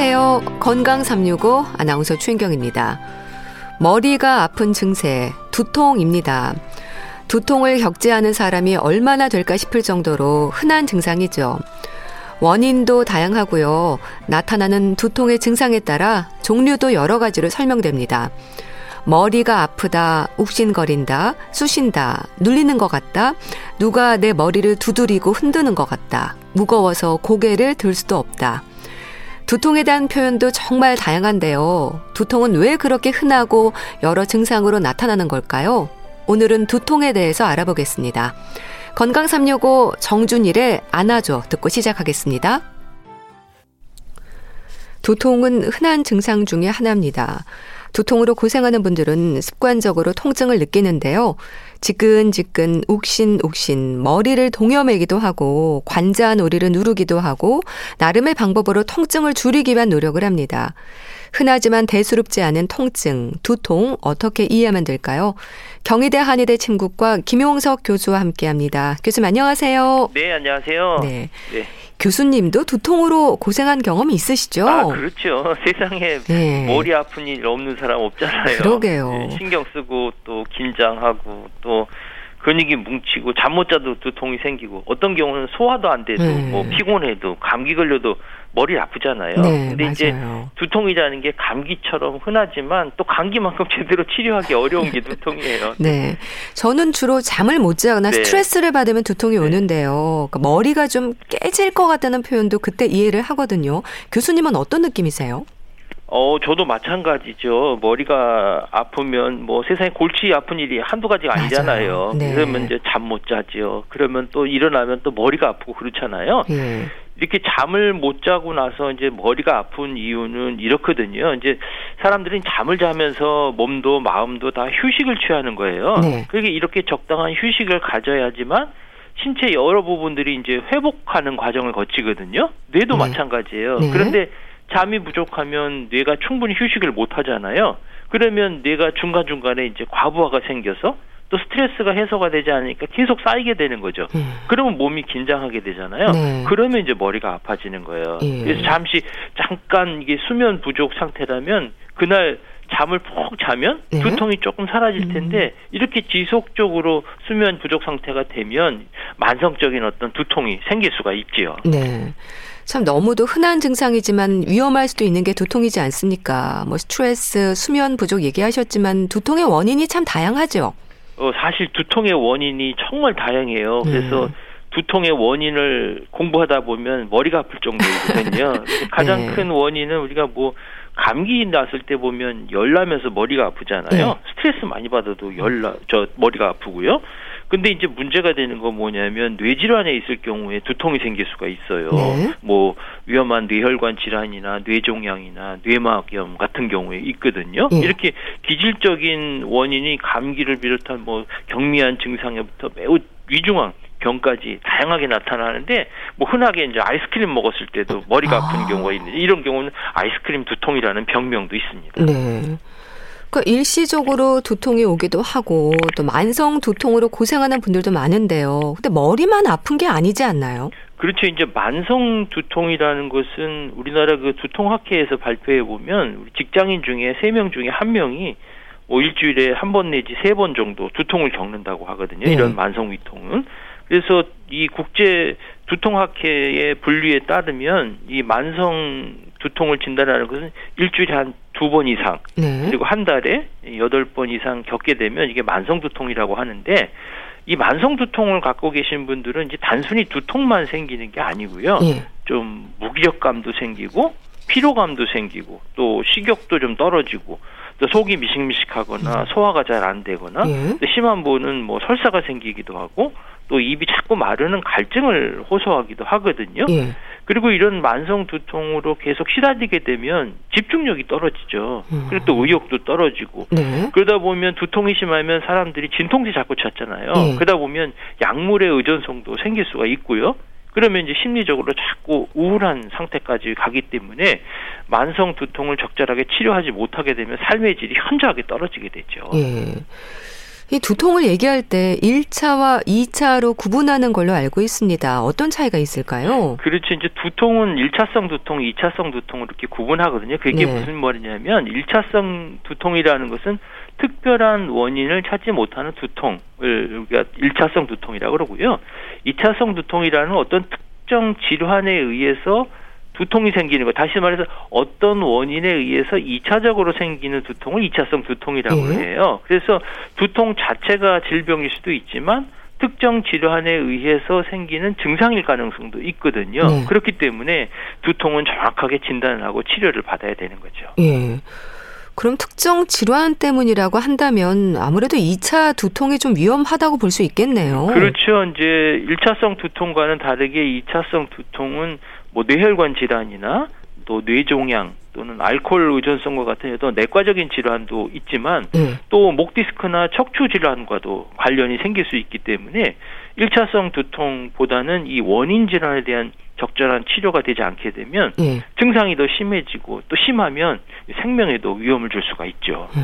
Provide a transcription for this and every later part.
안녕하세요. 건강 365 아나운서 최인경입니다. 머리가 아픈 증세, 두통입니다. 두통을 겪지 않은 사람이 얼마나 될까 싶을 정도로 흔한 증상이죠. 원인도 다양하고요. 나타나는 두통의 증상에 따라 종류도 여러 가지로 설명됩니다. 머리가 아프다, 욱신거린다, 쑤신다, 눌리는 것 같다, 누가 내 머리를 두드리고 흔드는 것 같다, 무거워서 고개를 들 수도 없다. 두통에 대한 표현도 정말 다양한데요. 두통은 왜 그렇게 흔하고 여러 증상으로 나타나는 걸까요? 오늘은 두통에 대해서 알아보겠습니다. 건강 365 정준일의 안아줘 듣고 시작하겠습니다. 두통은 흔한 증상 중의 하나입니다. 두통으로 고생하는 분들은 습관적으로 통증을 느끼는데요. 지끈지끈, 욱신욱신, 머리를 동여매기도 하고, 관자놀이를 누르기도 하고, 나름의 방법으로 통증을 줄이기 위한 노력을 합니다. 흔하지만 대수롭지 않은 통증, 두통 어떻게 이해하면 될까요? 경희대 한의대 침구과 김용석 교수와 함께합니다. 교수님 안녕하세요. 네, 안녕하세요. 네. 네. 교수님도 두통으로 고생한 경험이 있으시죠? 아, 그렇죠. 세상에 네. 머리 아픈 일 없는 사람 없잖아요. 그러게요. 네, 신경 쓰고 또 긴장하고 또 근육이 뭉치고 잠 못 자도 두통이 생기고 어떤 경우는 소화도 안 돼도 네. 뭐 피곤해도 감기 걸려도 머리 아프잖아요. 네, 근데 맞아요. 이제 두통이라는 게 감기처럼 흔하지만 또 감기만큼 제대로 치료하기 어려운 게 두통이에요. 네. 저는 주로 잠을 못 자거나 네. 스트레스를 받으면 두통이 네. 오는데요. 그러니까 머리가 좀 깨질 것 같다는 표현도 그때 이해를 하거든요. 교수님은 어떤 느낌이세요? 어, 저도 마찬가지죠. 머리가 아프면 뭐 세상에 골치 아픈 일이 한두 가지가 아니잖아요. 네. 그러면 이제 잠 못 자죠. 그러면 또 일어나면 또 머리가 아프고 그렇잖아요. 네. 이렇게 잠을 못 자고 나서 이제 머리가 아픈 이유는 이렇거든요. 이제 사람들이 잠을 자면서 몸도 마음도 다 휴식을 취하는 거예요. 네. 그러게 이렇게 적당한 휴식을 가져야지만 신체 여러 부분들이 이제 회복하는 과정을 거치거든요. 뇌도 네. 마찬가지예요. 네. 그런데 잠이 부족하면 뇌가 충분히 휴식을 못 하잖아요. 그러면 뇌가 중간중간에 이제 과부하가 생겨서 또 스트레스가 해소가 되지 않으니까 계속 쌓이게 되는 거죠. 음. 그러면 몸이 긴장하게 되잖아요. 네. 그러면 이제 머리가 아파지는 거예요. 예. 그래서 잠시 잠깐 이게 수면 부족 상태라면 그날 잠을 푹 자면 네. 두통이 조금 사라질 텐데 이렇게 지속적으로 수면 부족 상태가 되면 만성적인 어떤 두통이 생길 수가 있지요. 네. 참 너무도 흔한 증상이지만 위험할 수도 있는 게 두통이지 않습니까? 뭐 스트레스, 수면 부족 얘기하셨지만 두통의 원인이 참 다양하죠. 어, 사실 두통의 원인이 정말 다양해요. 그래서 음. 두통의 원인을 공부하다 보면 머리가 아플 정도이거든요. 가장 네. 큰 원인은 우리가 뭐 감기 났을 때 보면 열 나면서 머리가 아프잖아요. 네. 스트레스 많이 받아도 열 나 저 머리가 아프고요. 근데 이제 문제가 되는 건 뭐냐면 뇌질환에 있을 경우에 두통이 생길 수가 있어요. 네. 뭐 위험한 뇌혈관 질환이나 뇌종양이나 뇌막염 같은 경우에 있거든요. 예. 이렇게 기질적인 원인이 감기를 비롯한 뭐 경미한 증상에부터 매우 위중한 병까지 다양하게 나타나는데 뭐 흔하게 이제 아이스크림 먹었을 때도 머리가 아. 아픈 경우가 있는데 이런 경우는 아이스크림 두통이라는 병명도 있습니다. 네. 그 일시적으로 두통이 오기도 하고 또 만성 두통으로 고생하는 분들도 많은데요. 근데 머리만 아픈 게 아니지 않나요? 그렇죠. 이제 만성 두통이라는 것은 우리나라 그 두통학회에서 발표해 보면 우리 직장인 중에 세 명 중에 한 명이 뭐 일주일에 한 번 내지 세 번 정도 두통을 겪는다고 하거든요. 네. 이런 만성 위통은. 그래서 이 국제 두통학회의 분류에 따르면 이 만성 두통을 진단하는 것은 일주일에 한 두 번 이상 네. 그리고 한 달에 여덟 번 이상 겪게 되면 이게 만성 두통이라고 하는데 이 만성 두통을 갖고 계신 분들은 이제 단순히 두통만 생기는 게 아니고요. 예. 좀 무기력감도 생기고 피로감도 생기고 또 식욕도 좀 떨어지고 또 속이 미식미식하거나 소화가 잘 안 되거나 예. 또 심한 분은 뭐 설사가 생기기도 하고 또 입이 자꾸 마르는 갈증을 호소하기도 하거든요. 예. 그리고 이런 만성 두통으로 계속 시달리게 되면 집중력이 떨어지죠. 음. 그리고 또 의욕도 떨어지고 네. 그러다 보면 두통이 심하면 사람들이 진통제 자꾸 찾잖아요. 예. 그러다 보면 약물의 의존성도 생길 수가 있고요. 그러면 이제 심리적으로 자꾸 우울한 상태까지 가기 때문에 만성 두통을 적절하게 치료하지 못하게 되면 삶의 질이 현저하게 떨어지게 되죠. 예. 이 두통을 얘기할 때 1차와 2차로 구분하는 걸로 알고 있습니다. 어떤 차이가 있을까요? 그렇죠. 이제 두통은 1차성 두통, 2차성 두통을 이렇게 구분하거든요. 그게 네. 무슨 말이냐면 1차성 두통이라는 것은 특별한 원인을 찾지 못하는 두통을 우리가 1차성 두통이라고 그러고요. 2차성 두통이라는 어떤 특정 질환에 의해서 두통이 생기는 거 다시 말해서 어떤 원인에 의해서 2차적으로 생기는 두통을 2차성 두통이라고 예. 해요. 그래서 두통 자체가 질병일 수도 있지만 특정 질환에 의해서 생기는 증상일 가능성도 있거든요. 네. 그렇기 때문에 두통은 정확하게 진단을 하고 치료를 받아야 되는 거죠. 예. 그럼 특정 질환 때문이라고 한다면 아무래도 2차 두통이 좀 위험하다고 볼 수 있겠네요. 그렇죠. 이제 1차성 두통과는 다르게 2차성 두통은 뭐 뇌혈관 질환이나 또 뇌종양 또는 알코올 의존성과 같은 어떤 내과적인 질환도 있지만 네. 또 목 디스크나 척추 질환과도 관련이 생길 수 있기 때문에 1차성 두통보다는 이 원인 질환에 대한 적절한 치료가 되지 않게 되면 네. 증상이 더 심해지고 또 심하면 생명에도 위험을 줄 수가 있죠. 음.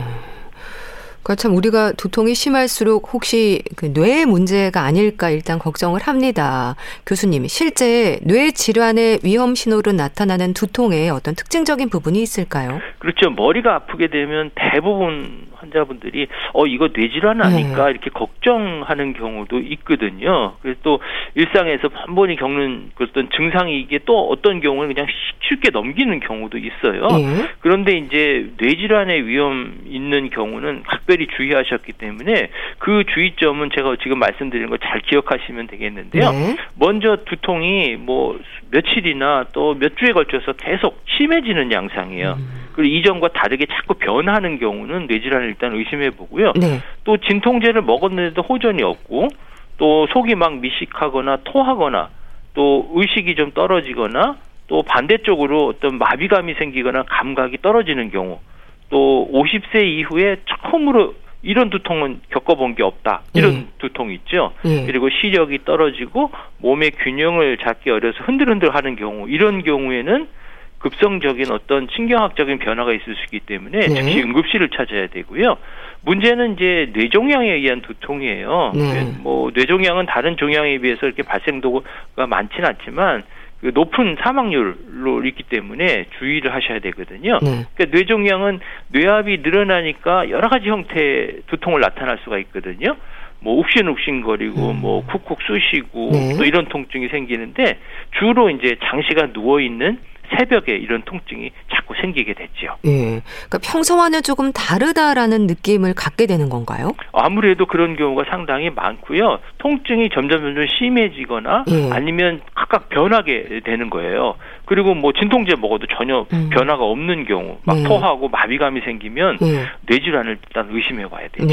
그러니까 참 우리가 두통이 심할수록 혹시 그 뇌의 문제가 아닐까 일단 걱정을 합니다. 교수님, 실제 뇌 질환의 위험 신호로 나타나는 두통의 어떤 특징적인 부분이 있을까요? 그렇죠. 머리가 아프게 되면 대부분 환자분들이 어 이거 뇌질환 아닐까 네. 이렇게 걱정하는 경우도 있거든요. 그래서 또 일상에서 한 번이 겪는 어떤 증상이 이게 또 어떤 경우는 그냥 쉽게 넘기는 경우도 있어요. 네. 그런데 이제 뇌질환의 위험 있는 경우는 각별 히 주의하셨기 때문에 그 주의점은 제가 지금 말씀드린 거잘 기억하시면 되겠는데요. 네. 먼저 두통이 뭐 며칠이나 또 몇 주에 걸쳐서 계속 심해지는 양상이에요. 음. 그리고 이전과 다르게 자꾸 변하는 경우는 뇌질환을 일단 의심해 보고요. 네. 또 진통제를 먹었는데도 호전이 없고 또 속이 막 미식하거나 토하거나 또 의식이 좀 떨어지거나 또 반대쪽으로 어떤 마비감이 생기거나 감각이 떨어지는 경우 또 50세 이후에 처음으로 이런 두통은 겪어본 게 없다. 이런 예. 두통이 있죠. 예. 그리고 시력이 떨어지고 몸의 균형을 잡기 어려서 흔들흔들 하는 경우 이런 경우에는 급성적인 어떤 신경학적인 변화가 있을 수 있기 때문에 네. 즉시 응급실을 찾아야 되고요. 문제는 이제 뇌종양에 의한 두통이에요. 네. 뭐 뇌종양은 다른 종양에 비해서 이렇게 발생도가 많지는 않지만 그 높은 사망률로 있기 때문에 주의를 하셔야 되거든요. 네. 그러니까 뇌종양은 뇌압이 늘어나니까 여러 가지 형태의 두통을 나타날 수가 있거든요. 뭐 욱신욱신거리고 음. 뭐 쿡쿡 쑤시고 네. 또 이런 통증이 생기는데 주로 이제 장시간 누워 있는 새벽에 이런 통증이 자꾸 생기게 됐죠. 예. 그러니까 평소와는 조금 다르다라는 느낌을 갖게 되는 건가요? 아무래도 그런 경우가 상당히 많고요. 통증이 점점 점점 심해지거나 예. 아니면 각각 변하게 되는 거예요. 그리고 뭐 진통제 먹어도 전혀 음. 변화가 없는 경우, 막 네. 토하고 마비감이 생기면 네. 뇌질환을 일단 의심해 봐야 되죠.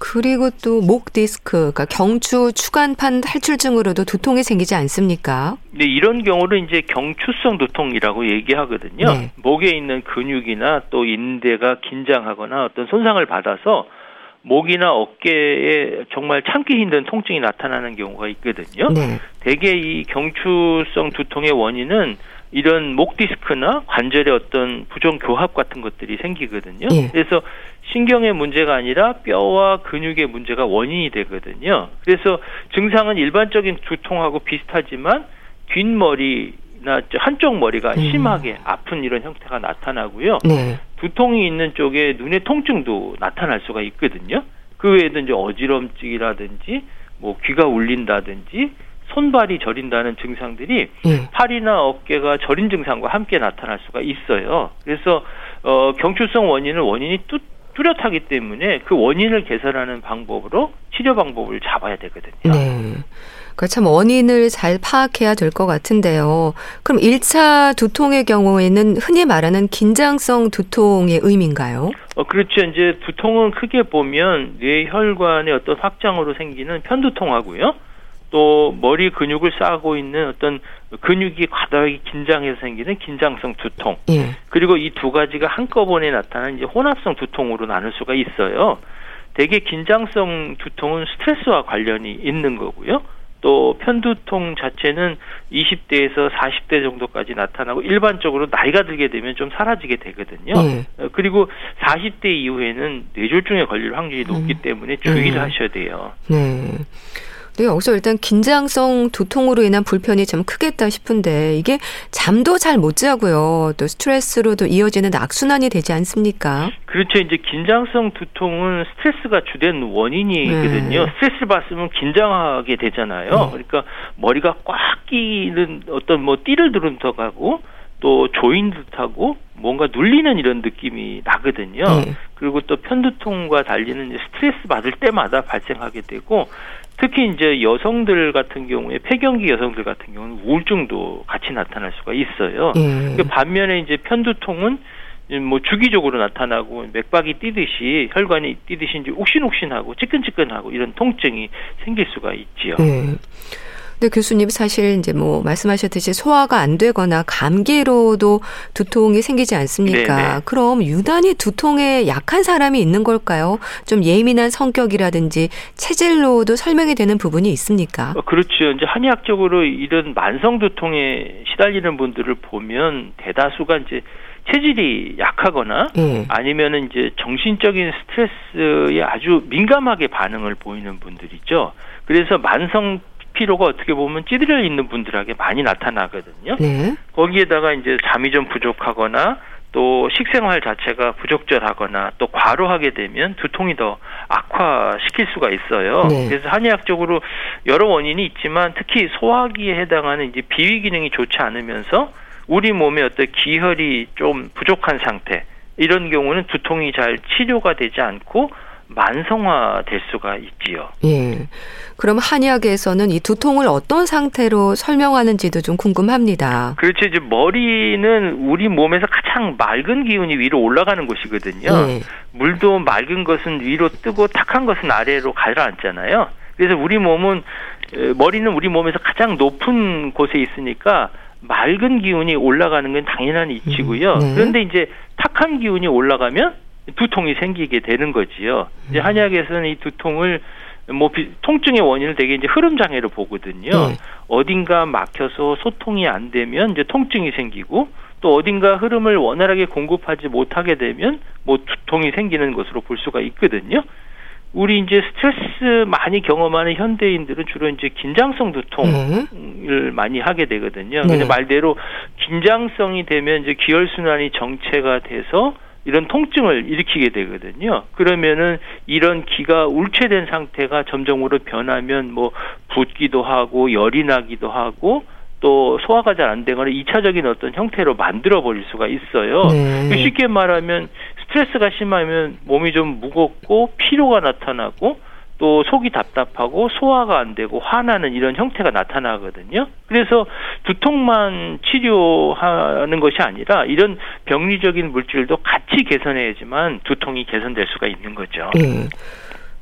네. 그리고 또 목 디스크, 그러니까 경추 추간판 탈출증으로도 두통이 생기지 않습니까? 네, 이런 경우는 이제 경추성 두통이라고 얘기하거든요. 네. 목에 있는 근육이나 또 인대가 긴장하거나 어떤 손상을 받아서 목이나 어깨에 정말 참기 힘든 통증이 나타나는 경우가 있거든요. 네. 대개 이 경추성 두통의 원인은 이런 목 디스크나 관절의 어떤 부정 교합 같은 것들이 생기거든요. 예. 그래서 신경의 문제가 아니라 뼈와 근육의 문제가 원인이 되거든요. 그래서 증상은 일반적인 두통하고 비슷하지만 뒷머리 나 한쪽 머리가 음. 심하게 아픈 이런 형태가 나타나고요. 네. 두통이 있는 쪽에 눈의 통증도 나타날 수가 있거든요. 그 외에도 이제 어지럼증이라든지 뭐 귀가 울린다든지 손발이 저린다는 증상들이 네. 팔이나 어깨가 저린 증상과 함께 나타날 수가 있어요. 그래서 어, 경추성 원인은 원인이 뚜, 뚜렷하기 때문에 그 원인을 개선하는 방법으로 치료 방법을 잡아야 되거든요. 네. 그참 원인을 잘 파악해야 될 것 같은데요. 그럼 1차 두통의 경우에는 흔히 말하는 긴장성 두통의 의미인가요? 어, 그렇죠. 이제 두통은 크게 보면 뇌혈관의 어떤 확장으로 생기는 편두통하고요. 또 머리 근육을 쌓고 있는 어떤 근육이 과다하게 긴장해서 생기는 긴장성 두통. 예. 그리고 이 두 가지가 한꺼번에 나타나는 이제 혼합성 두통으로 나눌 수가 있어요. 대개 긴장성 두통은 스트레스와 관련이 있는 거고요. 또 편두통 자체는 20대에서 40대 정도까지 나타나고 일반적으로 나이가 들게 되면 좀 사라지게 되거든요. 네. 그리고 40대 이후에는 뇌졸중에 걸릴 확률이 높기 음. 때문에 주의를 네. 하셔야 돼요. 네. 네, 여기서 일단 긴장성 두통으로 인한 불편이 좀 크겠다 싶은데 이게 잠도 잘 못 자고요. 또 스트레스로도 이어지는 악순환이 되지 않습니까? 그렇죠. 이제 긴장성 두통은 스트레스가 주된 원인이거든요. 네. 스트레스를 받으면 긴장하게 되잖아요. 네. 그러니까 머리가 꽉 끼는 어떤 뭐 띠를 두른 듯하고 또 조인 듯하고 뭔가 눌리는 이런 느낌이 나거든요. 네. 그리고 또 편두통과 달리는 스트레스 받을 때마다 발생하게 되고 특히 이제 여성들 같은 경우에 폐경기 여성들 같은 경우는 우울증도 같이 나타날 수가 있어요. 음. 그 반면에 이제 편두통은 뭐 주기적으로 나타나고 맥박이 뛰듯이 혈관이 뛰듯이 이제 욱신욱신하고 찌끈찌끈하고 이런 통증이 생길 수가 있지요. 음. 근데 교수님 사실 이제 뭐 말씀하셨듯이 소화가 안 되거나 감기로도 두통이 생기지 않습니까? 네네. 그럼 유난히 두통에 약한 사람이 있는 걸까요? 좀 예민한 성격이라든지 체질로도 설명이 되는 부분이 있습니까? 어, 그렇죠. 이제 한의학적으로 이런 만성 두통에 시달리는 분들을 보면 대다수가 이제 체질이 약하거나 네. 아니면은 이제 정신적인 스트레스에 아주 민감하게 반응을 보이는 분들이죠. 그래서 만성 피로가 어떻게 보면 찌들려 있는 분들에게 많이 나타나거든요. 네. 거기에다가 이제 잠이 좀 부족하거나 또 식생활 자체가 부적절하거나 또 과로하게 되면 두통이 더 악화시킬 수가 있어요. 네. 그래서 한의학적으로 여러 원인이 있지만 특히 소화기에 해당하는 이제 비위 기능이 좋지 않으면서 우리 몸의 어떤 기혈이 좀 부족한 상태 이런 경우는 두통이 잘 치료가 되지 않고 만성화될 수가 있지요. 예. 그럼 한의학에서는 이 두통을 어떤 상태로 설명하는지도 좀 궁금합니다. 그렇죠. 이제 머리는 우리 몸에서 가장 맑은 기운이 위로 올라가는 곳이거든요. 예. 물도 맑은 것은 위로 뜨고 탁한 것은 아래로 가라앉잖아요. 그래서 우리 몸은 머리는 우리 몸에서 가장 높은 곳에 있으니까 맑은 기운이 올라가는 건 당연한 이치고요. 음, 네. 그런데 이제 탁한 기운이 올라가면 두통이 생기게 되는 거지요. 이제 음. 한약에서는 이 두통을 뭐 통증의 원인을 되게 이제 흐름 장애로 보거든요. 네. 어딘가 막혀서 소통이 안 되면 이제 통증이 생기고 또 어딘가 흐름을 원활하게 공급하지 못하게 되면 뭐 두통이 생기는 것으로 볼 수가 있거든요. 우리 이제 스트레스 많이 경험하는 현대인들은 주로 이제 긴장성 두통을 네. 많이 하게 되거든요. 네. 근데 말대로 긴장성이 되면 이제 기혈 순환이 정체가 돼서 이런 통증을 일으키게 되거든요. 그러면은 이런 기가 울체된 상태가 점점으로 변하면 뭐 붓기도 하고 열이 나기도 하고 또 소화가 잘 안 되거나 이차적인 어떤 형태로 만들어 버릴 수가 있어요. 네. 쉽게 말하면 스트레스가 심하면 몸이 좀 무겁고 피로가 나타나고 또 속이 답답하고 소화가 안 되고 화나는 이런 형태가 나타나거든요. 그래서 두통만 치료하는 것이 아니라 이런 병리적인 물질도 같이 개선해야지만 두통이 개선될 수가 있는 거죠. 네.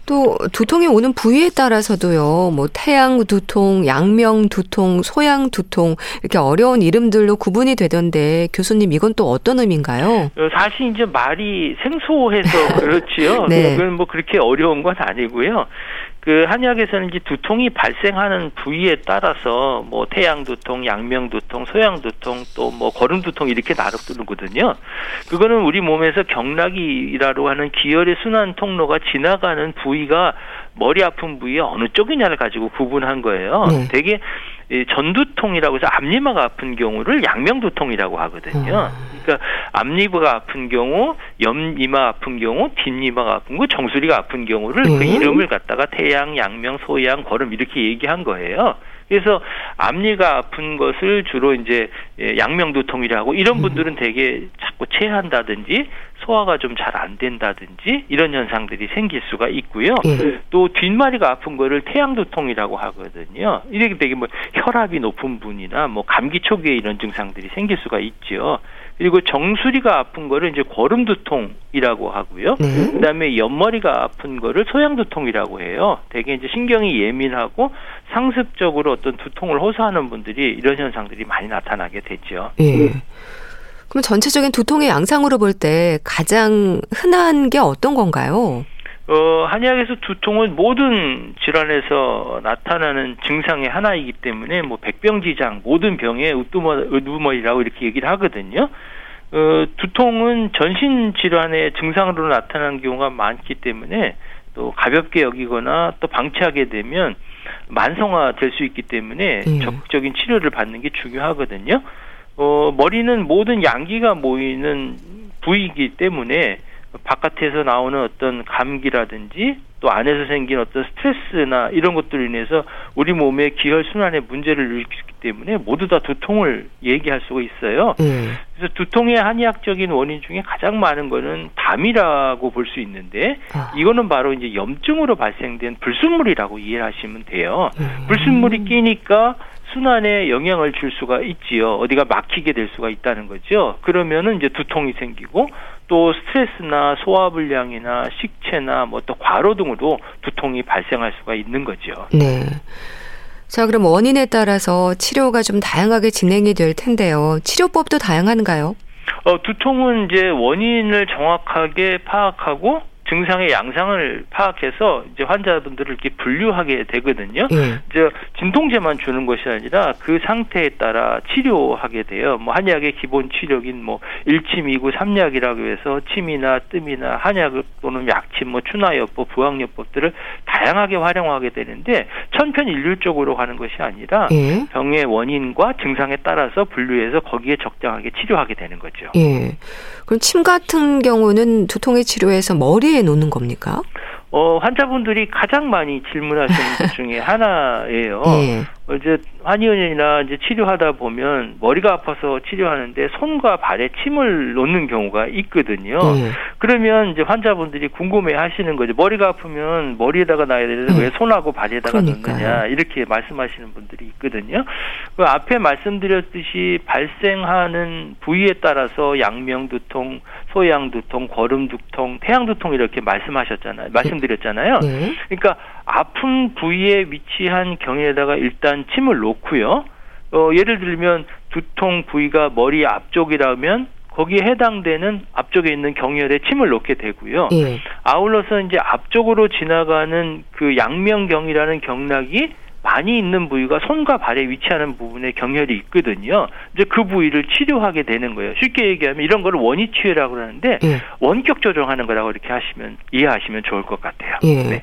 또 두통이 오는 부위에 따라서도요. 뭐 태양 두통, 양명 두통, 소양 두통 이렇게 어려운 이름들로 구분이 되던데 교수님 이건 또 어떤 의미인가요? 어, 사실 이제 말이 생소해서 그렇지요. 네. 그건 뭐 그렇게 어려운 건 아니고요. 그 한약에서는 이제 두통이 발생하는 부위에 따라서 뭐 태양 두통, 양명 두통, 소양 두통, 또 뭐 거름 두통 이렇게 나누거든요. 그거는 우리 몸에서 경락이라고 하는 기혈의 순환 통로가 지나가는 부위가 머리 아픈 부위에 어느 쪽이냐를 가지고 구분한 거예요. 네. 되게 전두통이라고 해서 앞니마가 아픈 경우를 양명두통이라고 하거든요. 음. 그러니까 앞니가 아픈 경우, 옆니마 아픈 경우, 뒷니마가 아픈 거, 정수리가 아픈 경우를 그 음. 그 이름을 갖다가 태양, 양명, 소양, 거름 이렇게 얘기한 거예요. 그래서 앞니가 아픈 것을 주로 이제 예, 양명두통이라고 이런 음. 분들은 되게 자꾸 체한다든지 소화가 좀 잘 안 된다든지 이런 현상들이 생길 수가 있고요. 예. 또 뒷마리가 아픈 거를 태양두통이라고 하거든요. 이렇게 되게 뭐 혈압이 높은 분이나 뭐 감기 초기에 이런 증상들이 생길 수가 있죠. 그리고 정수리가 아픈 거를 이제 거름두통이라고 하고요. 네. 그다음에 옆머리가 아픈 거를 소양두통이라고 해요. 대개 이제 신경이 예민하고 상습적으로 어떤 두통을 호소하는 분들이 이런 현상들이 많이 나타나게 되죠. 네. 그럼 전체적인 두통의 양상으로 볼 때 가장 흔한 게 어떤 건가요? 어, 한의학에서 두통은 모든 질환에서 나타나는 증상의 하나이기 때문에 뭐 백병지장 모든 병의 으두머, 리라고 이렇게 얘기를 하거든요. 어, 두통은 전신 질환의 증상으로 나타나는 경우가 많기 때문에 또 가볍게 여기거나 또 방치하게 되면 만성화 될 수 있기 때문에 음. 적극적인 치료를 받는 게 중요하거든요. 어, 머리는 모든 양기가 모이는 부위이기 때문에 바깥에서 나오는 어떤 감기라든지 또 안에서 생긴 어떤 스트레스나 이런 것들로 인해서 우리 몸의 기혈 순환에 문제를 일으키기 때문에 모두 다 두통을 얘기할 수가 있어요. 음. 그래서 두통의 한의학적인 원인 중에 가장 많은 거는 담이라고 볼 수 있는데 아. 이거는 바로 이제 염증으로 발생된 불순물이라고 이해하시면 돼요. 음. 불순물이 끼니까 순환에 영향을 줄 수가 있지요. 어디가 막히게 될 수가 있다는 거죠. 그러면은 이제 두통이 생기고 또 스트레스나 소화불량이나 식체나 뭐 또 과로 등으로 두통이 발생할 수가 있는 거죠. 네. 자, 그럼 원인에 따라서 치료가 좀 다양하게 진행이 될 텐데요. 치료법도 다양한가요? 어, 두통은 이제 원인을 정확하게 파악하고 증상의 양상을 파악해서 이제 환자분들을 이렇게 분류하게 되거든요. 예. 이제 진통제만 주는 것이 아니라 그 상태에 따라 치료하게 돼요. 뭐 한약의 기본 치료인 뭐 일침, 이구, 삼약이라고 해서 침이나 뜸이나 한약 또는 약침, 뭐 추나요법, 부항요법들을 다양하게 활용하게 되는데 천편일률적으로 가는 것이 아니라 예. 병의 원인과 증상에 따라서 분류해서 거기에 적당하게 치료하게 되는 거죠. 예. 그럼 침 같은 경우는 두통의 치료에서 머리에 놓는 겁니까? 어, 환자분들이 가장 많이 질문하시는 것 중에 하나예요. 예. 이제 한의원이나 이제 치료하다 보면 머리가 아파서 치료하는데 손과 발에 침을 놓는 경우가 있거든요. 예. 그러면 이제 환자분들이 궁금해 하시는 거죠. 머리가 아프면 머리에다가 놔야 되는데 예. 왜 손하고 발에다가 그러니까요. 놓느냐 이렇게 말씀하시는 분들이 있거든요. 그 앞에 말씀드렸듯이 발생하는 부위에 따라서 양명 두통, 소양 두통, 거름 두통, 태양 두통 이렇게 말씀하셨잖아요. 말씀드렸잖아요. 네. 그러니까 아픈 부위에 위치한 경에다가 일단 침을 놓고요. 어, 예를 들면 두통 부위가 머리 앞쪽이라면 거기에 해당되는 앞쪽에 있는 경혈에 침을 놓게 되고요. 예. 아울러서 이제 앞쪽으로 지나가는 그 양명경이라는 경락이 많이 있는 부위가 손과 발에 위치하는 부분에 경혈이 있거든요. 이제 그 부위를 치료하게 되는 거예요. 쉽게 얘기하면 이런 거를 원위 치유라고 하는데 예. 원격 조정하는 거라고 이렇게 하시면 이해하시면 좋을 것 같아요. 예. 네.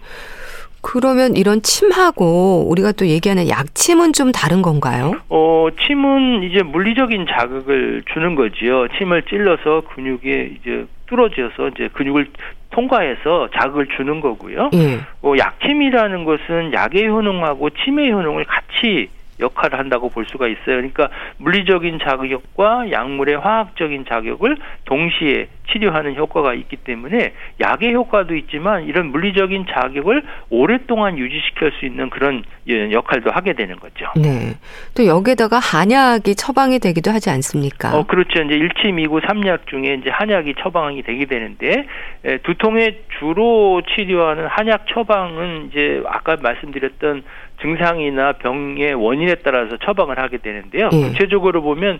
그러면 이런 침하고 우리가 또 얘기하는 약침은 좀 다른 건가요? 어, 침은 이제 물리적인 자극을 주는 거지요. 침을 찔러서 근육에 이제 뚫어져서 이제 근육을 통과해서 자극을 주는 거고요. 예. 어, 약침이라는 것은 약의 효능하고 침의 효능을 같이 역할을 한다고 볼 수가 있어요. 그러니까 물리적인 자극과 약물의 화학적인 자극을 동시에 치료하는 효과가 있기 때문에 약의 효과도 있지만 이런 물리적인 자극을 오랫동안 유지시킬 수 있는 그런 역할도 하게 되는 거죠. 네. 또 여기에다가 한약이 처방이 되기도 하지 않습니까? 어, 그렇죠. 이제 일치미구 삼약 중에 이제 한약이 처방이 되게 되는데 에, 두통에 주로 치료하는 한약 처방은 이제 아까 말씀드렸던 증상이나 병의 원인에 따라서 처방을 하게 되는데요. 예. 구체적으로 보면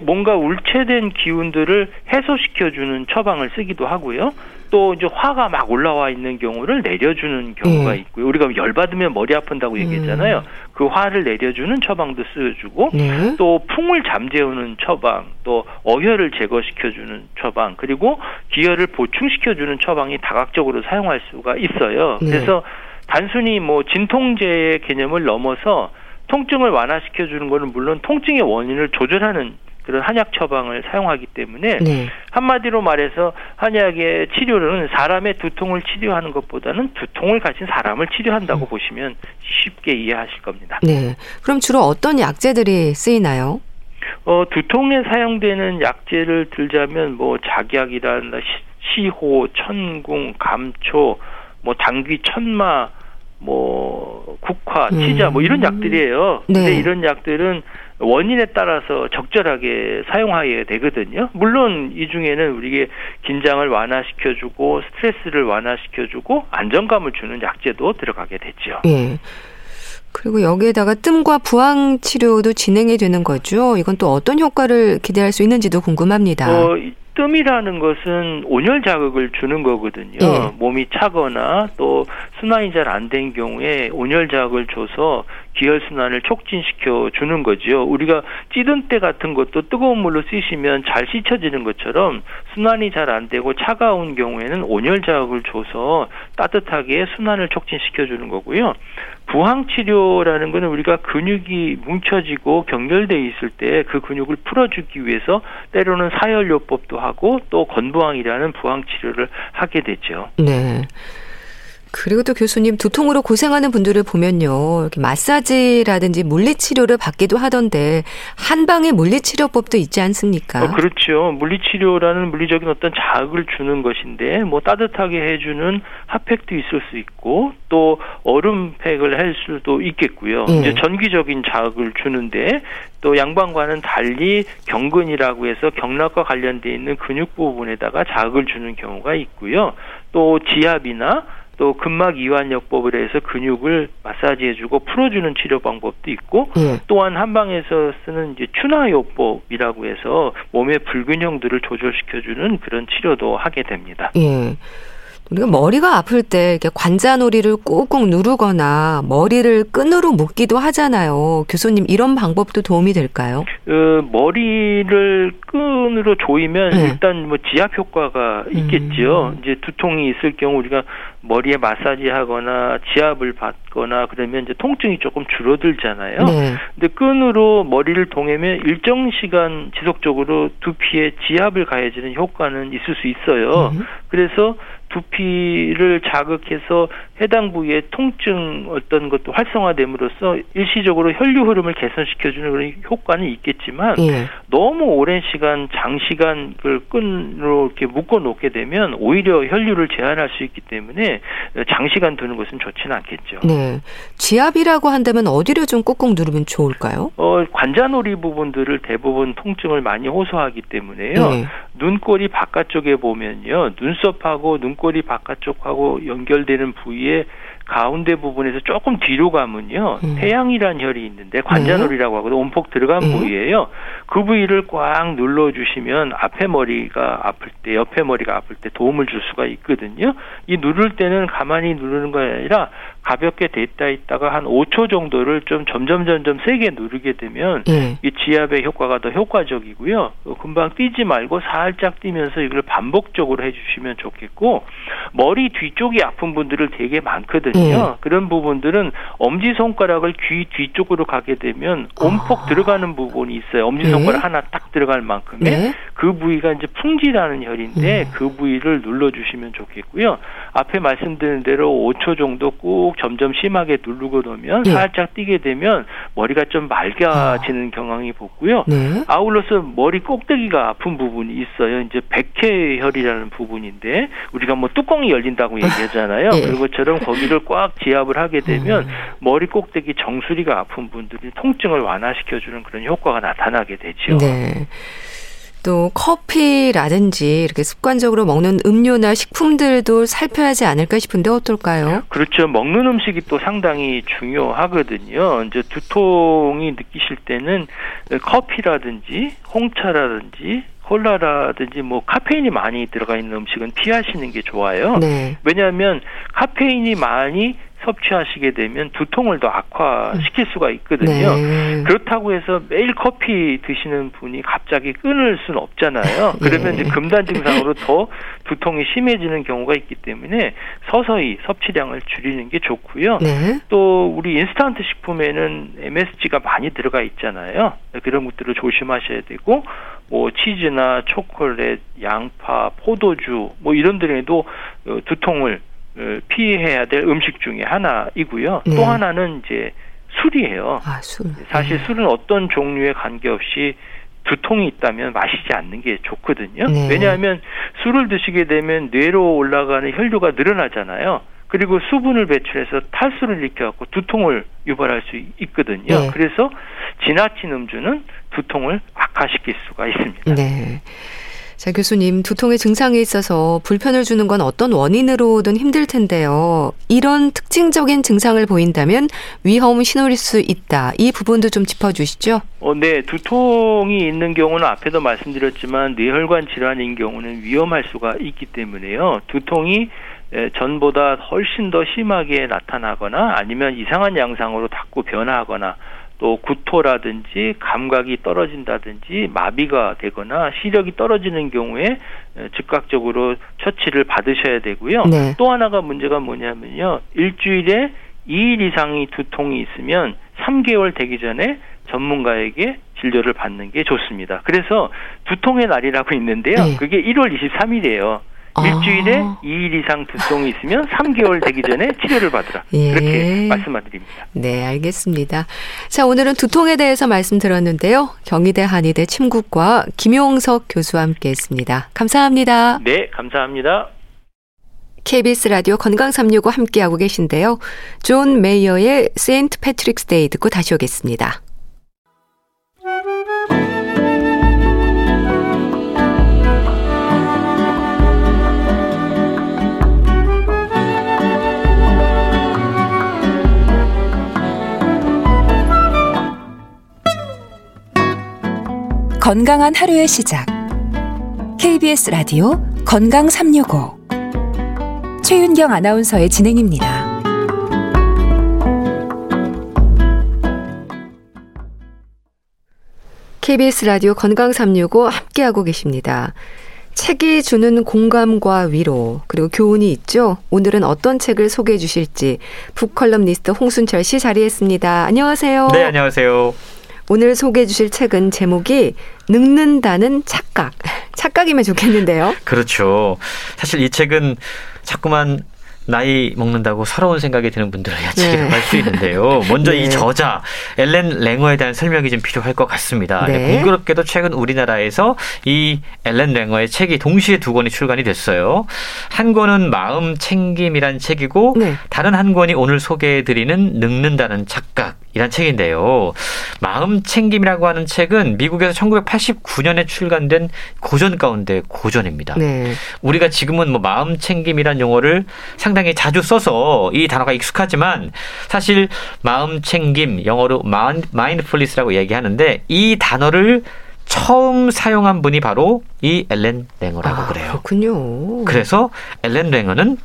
뭔가 울체된 기운들을 해소시켜주는 처방을 쓰기도 하고요. 또 이제 화가 막 올라와 있는 경우를 내려주는 경우가 예. 있고요. 우리가 열 받으면 머리 아픈다고 얘기했잖아요. 음. 그 화를 내려주는 처방도 쓰여주고 네. 또 풍을 잠재우는 처방, 또 어혈을 제거시켜주는 처방, 그리고 기혈을 보충시켜주는 처방이 다각적으로 사용할 수가 있어요. 네. 그래서 단순히 뭐 진통제의 개념을 넘어서 통증을 완화시켜 주는 거는 물론 통증의 원인을 조절하는 그런 한약 처방을 사용하기 때문에 네. 한마디로 말해서 한약의 치료는 사람의 두통을 치료하는 것보다는 두통을 가진 사람을 치료한다고 음. 보시면 쉽게 이해하실 겁니다. 네. 그럼 주로 어떤 약재들이 쓰이나요? 어, 두통에 사용되는 약재를 들자면 뭐 작약이란 시호, 천궁, 감초, 뭐 당귀, 천마, 뭐 국화, 음. 치자 뭐 이런 약들이에요. 네. 근데 이런 약들은 원인에 따라서 적절하게 사용하게 되거든요. 물론 이 중에는 우리에게 긴장을 완화시켜주고 스트레스를 완화시켜주고 안정감을 주는 약제도 들어가게 되죠. 예. 그리고 여기에다가 뜸과 부항 치료도 진행이 되는 거죠. 이건 또 어떤 효과를 기대할 수 있는지도 궁금합니다. 어, 뜸이라는 것은 온열 자극을 주는 거거든요. 예. 몸이 차거나 또 순환이 잘 안 된 경우에 온열 자극을 줘서 기혈 순환을 촉진시켜 주는 거죠. 우리가 찌든 때 같은 것도 뜨거운 물로 씻으면 잘 씻혀지는 것처럼 순환이 잘 안 되고 차가운 경우에는 온열 자극을 줘서 따뜻하게 순환을 촉진시켜 주는 거고요. 부항 치료라는 거는 우리가 근육이 뭉쳐지고 경렬돼 있을 때 그 근육을 풀어주기 위해서 때로는 사혈요법도 하고 또 건부항이라는 부항 치료를 하게 되죠. 네. 그리고 또 교수님 두통으로 고생하는 분들을 보면요. 이렇게 마사지라든지 물리치료를 받기도 하던데 한방에 물리치료법도 있지 않습니까? 어, 그렇죠. 물리치료라는 물리적인 어떤 자극을 주는 것인데 뭐 따뜻하게 해주는 핫팩도 있을 수 있고 또 얼음팩을 할 수도 있겠고요. 예. 이제 전기적인 자극을 주는데 또 양방과는 달리 경근이라고 해서 경락과 관련돼 있는 근육 부분에다가 자극을 주는 경우가 있고요. 또 지압이나 또 근막 이완 요법을 해서 근육을 마사지해주고 풀어주는 치료 방법도 있고 예. 또한 한방에서 쓰는 이제 추나 요법이라고 해서 몸의 불균형들을 조절시켜주는 그런 치료도 하게 됩니다. 예. 우리가 머리가 아플 때 이렇게 관자놀이를 꾹꾹 누르거나 머리를 끈으로 묶기도 하잖아요. 교수님 이런 방법도 도움이 될까요? 그 머리를 끈으로 조이면 네. 일단 뭐 지압 효과가 있겠죠. 음. 이제 두통이 있을 경우 우리가 머리에 마사지하거나 지압을 받거나 그러면 이제 통증이 조금 줄어들잖아요. 네. 근데 끈으로 머리를 동이면 일정 시간 지속적으로 두피에 지압을 가해지는 효과는 있을 수 있어요. 음. 그래서 두피를 자극해서 해당 부위의 통증 어떤 것도 활성화됨으로써 일시적으로 혈류 흐름을 개선시켜주는 그런 효과는 있겠지만 예. 너무 오랜 시간 장시간 그 끈으로 이렇게 묶어 놓게 되면 오히려 혈류를 제한할 수 있기 때문에 장시간 두는 것은 좋지는 않겠죠. 네. 지압이라고 한다면 어디를 좀 꾹꾹 누르면 좋을까요? 어, 관자놀이 부분들을 대부분 통증을 많이 호소하기 때문에요. 예. 눈꼬리 바깥쪽에 보면요. 눈썹하고 눈꼬리 바깥쪽하고 연결되는 부위 에 가운데 부분에서 조금 뒤로 가면요. 음. 태양이란 혈이 있는데 관자놀이라고 하거든 온폭 들어간 네. 부위예요. 그 부위를 꽉 눌러 주시면 앞에 머리가 아플 때 옆에 머리가 아플 때 도움을 줄 수가 있거든요. 이 누를 때는 가만히 누르는 게 아니라 가볍게 됐다 있다가 한 5초 정도를 좀 점점 점점 세게 누르게 되면 예. 이 지압의 효과가 더 효과적이고요. 어, 금방 뛰지 말고 살짝 뛰면서 이걸 반복적으로 해주시면 좋겠고 머리 뒤쪽이 아픈 분들을 되게 많거든요. 예. 그런 부분들은 엄지 손가락을 귀 뒤쪽으로 가게 되면 온폭 아. 들어가는 부분이 있어요. 엄지 네. 손가락 하나 딱 들어갈 만큼의 네. 그 부위가 이제 풍지라는 혈인데 음. 그 부위를 눌러주시면 좋겠고요. 앞에 말씀드린 대로 5초 정도 꾹 점점 심하게 누르고 놓으면 예. 살짝 뛰게 되면 머리가 좀 맑아지는 경향이 보고요. 네. 아울러서 머리 꼭대기가 아픈 부분이 있어요. 이제 백회혈이라는 부분인데 우리가 뭐 뚜껑이 열린다고 얘기하잖아요. 예. 그런 것처럼 거기를 꽉 지압을 하게 되면 음. 머리 꼭대기 정수리가 아픈 분들이 통증을 완화시켜주는 그런 효과가 나타나게 되죠. 네. 또 커피라든지 이렇게 습관적으로 먹는 음료나 식품들도 살펴야 하지 않을까 싶은데 어떨까요? 그렇죠. 먹는 음식이 또 상당히 중요하거든요. 이제 두통이 느끼실 때는 커피라든지 홍차라든지 콜라라든지 뭐 카페인이 많이 들어가 있는 음식은 피하시는 게 좋아요. 네. 왜냐하면 카페인이 많이 섭취하시게 되면 두통을 더 악화시킬 수가 있거든요. 네. 그렇다고 해서 매일 커피 드시는 분이 갑자기 끊을 수는 없잖아요. 그러면 예. 이제 금단 증상으로 더 두통이 심해지는 경우가 있기 때문에 서서히 섭취량을 줄이는 게 좋고요. 네. 또 우리 인스턴트 식품에는 MSG가 많이 들어가 있잖아요. 그런 것들을 조심하셔야 되고 뭐 치즈나 초콜릿, 양파, 포도주 뭐 이런 데에도 어, 두통을 어, 피해야 될 음식 중에 하나이고요. 네. 또 하나는 이제 술이에요. 아, 술. 사실 네. 술은 어떤 종류에 관계없이 두통이 있다면 마시지 않는 게 좋거든요. 네. 왜냐하면 술을 드시게 되면 뇌로 올라가는 혈류가 늘어나잖아요. 그리고 수분을 배출해서 탈수를 일으켜갖고 두통을 유발할 수 있거든요. 네. 그래서 지나친 음주는 두통을 악화시킬 수가 있습니다. 네. 자, 교수님, 두통의 증상이 있어서 불편을 주는 건 어떤 원인으로든 힘들 텐데요. 이런 특징적인 증상을 보인다면 위험 신호일 수 있다. 이 부분도 좀 짚어주시죠. 어, 네, 두통이 있는 경우는 앞에도 말씀드렸지만 뇌혈관 질환인 경우는 위험할 수가 있기 때문에요. 두통이 전보다 훨씬 더 심하게 나타나거나 아니면 이상한 양상으로 자꾸 변화하거나 또 구토라든지 감각이 떨어진다든지 마비가 되거나 시력이 떨어지는 경우에 즉각적으로 처치를 받으셔야 되고요. 네. 또 하나가 문제가 뭐냐면요. 일주일에 2일 이상이 두통이 있으면 3개월 되기 전에 전문가에게 진료를 받는 게 좋습니다. 그래서 두통의 날이라고 있는데요. 네. 그게 1월 23일이에요. 일주일에 아. 2일 이상 두통이 있으면 3개월 되기 전에 치료를 받으라. 예. 그렇게 말씀드립니다. 네, 알겠습니다. 자, 오늘은 두통에 대해서 말씀드렸는데요. 경희대 한의대 침구과 김용석 교수와 함께 했습니다. 감사합니다. 네, 감사합니다. KBS 라디오 건강 365 함께하고 계신데요. 존 메이어의 St. Patrick's Day 듣고 다시 오겠습니다. 건강한 하루의 시작. KBS 라디오 건강 365. 최윤경 아나운서의 진행입니다. KBS 라디오 건강 365 함께하고 계십니다. 책이 주는 공감과 위로 그리고 교훈이 있죠. 오늘은 어떤 책을 소개해 주실지 북컬럼니스트 홍순철 씨 자리했습니다. 안녕하세요. 네, 안녕하세요. 오늘 소개해 주실 책은 제목이 늙는다는 착각. 착각이면 좋겠는데요. 그렇죠. 사실 이 책은 자꾸만 나이 먹는다고 서러운 생각이 드는 분들은 이 책이라고 네. 할수 있는데요. 먼저 네. 이 저자 엘렌 랭어에 대한 설명이 좀 필요할 것 같습니다. 네. 네. 공교롭게도 최근 우리나라에서 이 엘렌 랭어의 책이 동시에 두 권이 출간이 됐어요. 한 권은 마음 챙김이란 책이고 네. 다른 한 권이 오늘 소개해드리는 늙는다는 착각. 이란 책인데요. 마음 챙김이라고 하는 책은 미국에서 1989년에 출간된 고전 가운데 고전입니다. 네. 우리가 지금은 뭐 마음 챙김이란 용어를 상당히 자주 써서 이 단어가 익숙하지만 사실 마음 챙김 영어로 마인드풀리스라고 얘기하는데 이 단어를 처음 사용한 분이 바로 이 엘렌 랭어라고 아, 그래요. 그렇군요. 그래서 엘렌 랭어는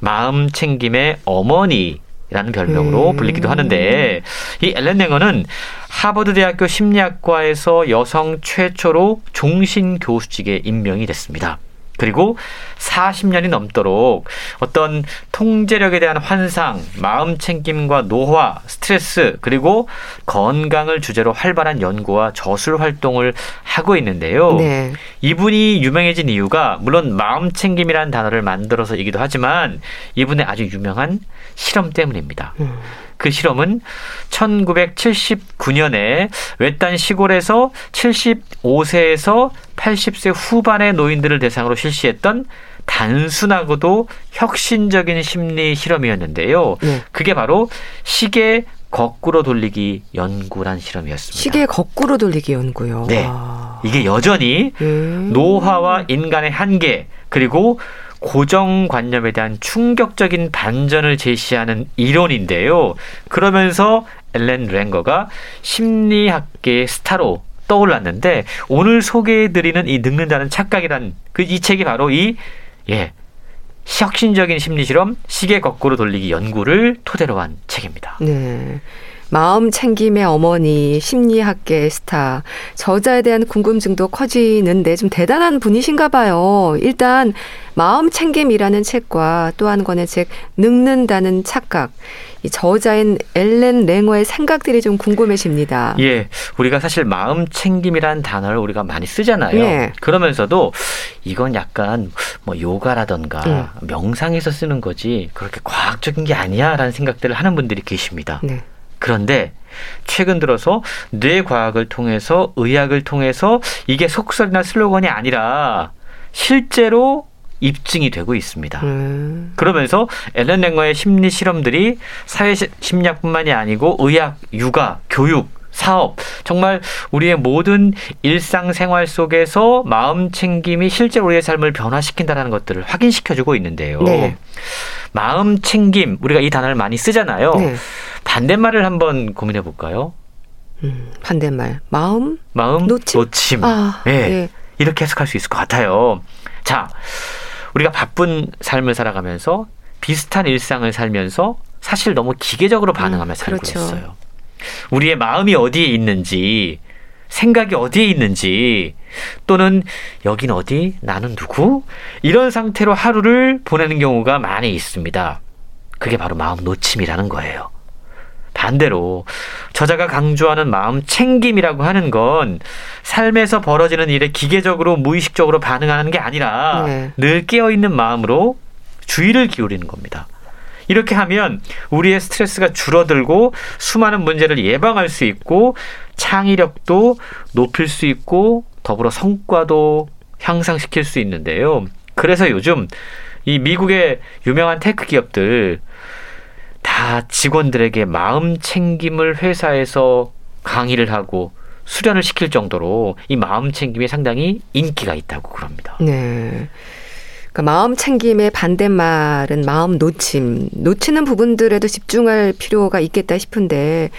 마음 챙김의 어머니 라는 별명으로 음. 불리기도 하는데 이 엘렌 랭어는 하버드 대학교 심리학과에서 여성 최초로 종신 교수직에 임명이 됐습니다. 그리고 40년이 넘도록 어떤 통제력에 대한 환상, 마음 챙김과 노화, 스트레스, 그리고 건강을 주제로 활발한 연구와 저술 활동을 하고 있는데요. 네. 이분이 유명해진 이유가 물론 마음 챙김이라는 단어를 만들어서이기도 하지만 이분의 아주 유명한 실험 때문입니다. 음. 그 실험은 1979년에 외딴 시골에서 75세에서 80세 후반의 노인들을 대상으로 실시했던 단순하고도 혁신적인 심리 실험이었는데요. 네. 그게 바로 시계 거꾸로 돌리기 연구란 실험이었습니다. 시계 거꾸로 돌리기 연구요. 네. 아. 이게 여전히 음. 노화와 인간의 한계 그리고 고정관념에 대한 충격적인 반전을 제시하는 이론인데요. 그러면서 엘렌 랭거가 심리학계의 스타로 떠올랐는데 오늘 소개해드리는 이 늙는다는 착각이란 그 이 책이 바로 이 예. 혁신적인 심리 실험 시계 거꾸로 돌리기 연구를 토대로 한 책입니다. 네. 마음 챙김의 어머니, 심리학계 스타. 저자에 대한 궁금증도 커지는데 좀 대단한 분이신가 봐요. 일단 마음 챙김이라는 책과 또 한 권의 책 늙는다는 착각. 이 저자인 엘렌 랭어의 생각들이 좀 궁금해집니다. 예. 우리가 사실 마음 챙김이라는 단어를 우리가 많이 쓰잖아요. 예. 그러면서도 이건 약간 뭐 요가라던가 예. 명상에서 쓰는 거지 그렇게 과학적인 게 아니야라는 생각들을 하는 분들이 계십니다. 네. 그런데 최근 들어서 뇌과학을 통해서 의학을 통해서 이게 속설이나 슬로건이 아니라 실제로 입증이 되고 있습니다. 음. 그러면서 엘렌 랭거의 심리 실험들이 사회 심리학뿐만이 아니고 의학, 육아, 교육, 사업, 정말 우리의 모든 일상생활 속에서 마음 챙김이 실제로 우리의 삶을 변화시킨다는 것들을 확인시켜주고 있는데요. 네. 마음 챙김, 우리가 이 단어를 많이 쓰잖아요. 네. 반대말을 한번 고민해 볼까요? 음, 반대말. 마음? 마음 놓침. 놓침. 아, 네. 네. 이렇게 해석할 수 있을 것 같아요. 자, 우리가 바쁜 삶을 살아가면서 비슷한 일상을 살면서 사실 너무 기계적으로 반응하며 음, 살고 그렇죠. 있어요. 우리의 마음이 어디에 있는지, 생각이 어디에 있는지, 또는 여긴 어디, 나는 누구? 이런 상태로 하루를 보내는 경우가 많이 있습니다. 그게 바로 마음 놓침이라는 거예요. 반대로 저자가 강조하는 마음 챙김이라고 하는 건 삶에서 벌어지는 일에 기계적으로 무의식적으로 반응하는 게 아니라 네. 늘 깨어 있는 마음으로 주의를 기울이는 겁니다. 이렇게 하면 우리의 스트레스가 줄어들고 수많은 문제를 예방할 수 있고 창의력도 높일 수 있고 더불어 성과도 향상시킬 수 있는데요. 그래서 요즘 이 미국의 유명한 tech 기업들 다 직원들에게 마음 챙김을 회사에서 강의를 하고 수련을 시킬 정도로 이 마음 챙김이 상당히 인기가 있다고 그럽니다. 네. 그러니까 마음 챙김의 반대말은 마음 놓침. 놓치는 부분들에도 집중할 필요가 있겠다 싶은데